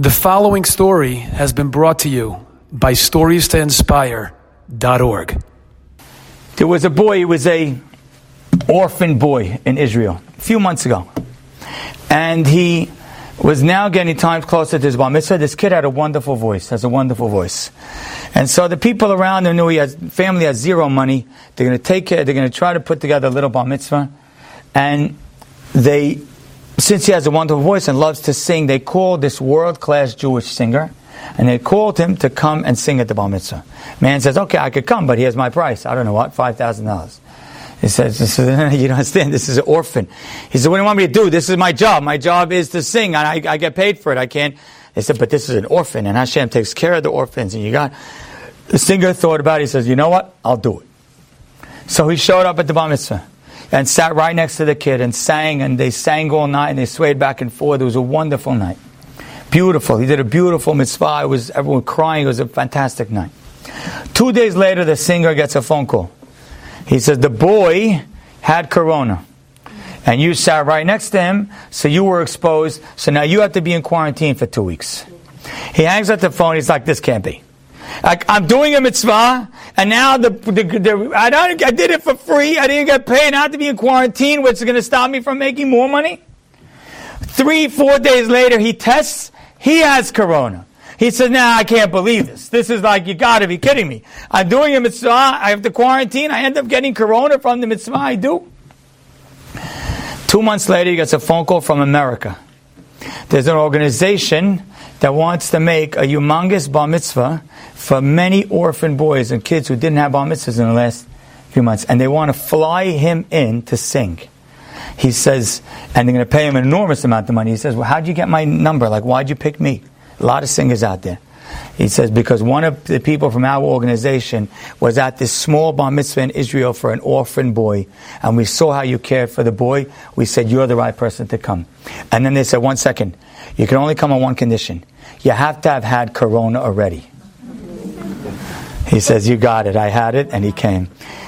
The following story has been brought to you by StoriesToInspire.org. There was a boy, he was a orphan boy in Israel a few months ago. And he was now getting times closer to his bar mitzvah. This kid had a wonderful voice, has a wonderful voice. And so the people around him knew he has, family has zero money. They're going to take care, they're going to try to put together a little bar mitzvah. And they, since he has a wonderful voice and loves to sing, they called this world class Jewish singer. And they called him to come and sing at the bar mitzvah. Man says, okay, I could come, but here's my price. I don't know what, $5,000. He says, you don't understand, this is an orphan. He said, what do you want me to do? This is my job. My job is to sing, and I, I get paid for it. I can't. They said, but this is an orphan, and Hashem takes care of the orphans, and you got. The singer thought about it. He says, you know what? I'll do it. So he showed up at the bar mitzvah and sat right next to the kid and sang, and they sang all night, and they swayed back and forth. It was a wonderful night. Beautiful. He did a beautiful mitzvah. It was everyone crying. It was a fantastic night. Two days later, the singer gets a phone call. He says, The boy had corona. And you sat right next to him, so you were exposed. So now you have to be in quarantine for two weeks. He hangs up the phone. He's like, This can't be. I, am doing a mitzvah, and now the, the, the I, don't, I did it for free. I didn't get paid. Have to be in quarantine, which is going to stop me from making more money. Three, four days later, he tests. He has corona. He said, nah, I can't believe this. This is like, you gotta be kidding me. I'm doing a mitzvah, I have to quarantine, I end up getting corona from the mitzvah I do. Two months later, he gets a phone call from America. There's an organization that wants to make a humongous bar mitzvah for many orphan boys and kids who didn't have bar mitzvahs in the last few months. And they want to fly him in to sing. He says, and they're going to pay him an enormous amount of money. He says, well, how'd you get my number? Like, why'd you pick me? A lot of singers out there. He says, because one of the people from our organization was at this small bar mitzvah in Israel for an orphan boy, and we saw how you cared for the boy. We said, you're the right person to come. And then they said, one second, you can only come on one condition. You have to have had corona already. He says, you got it. I had it, and he came.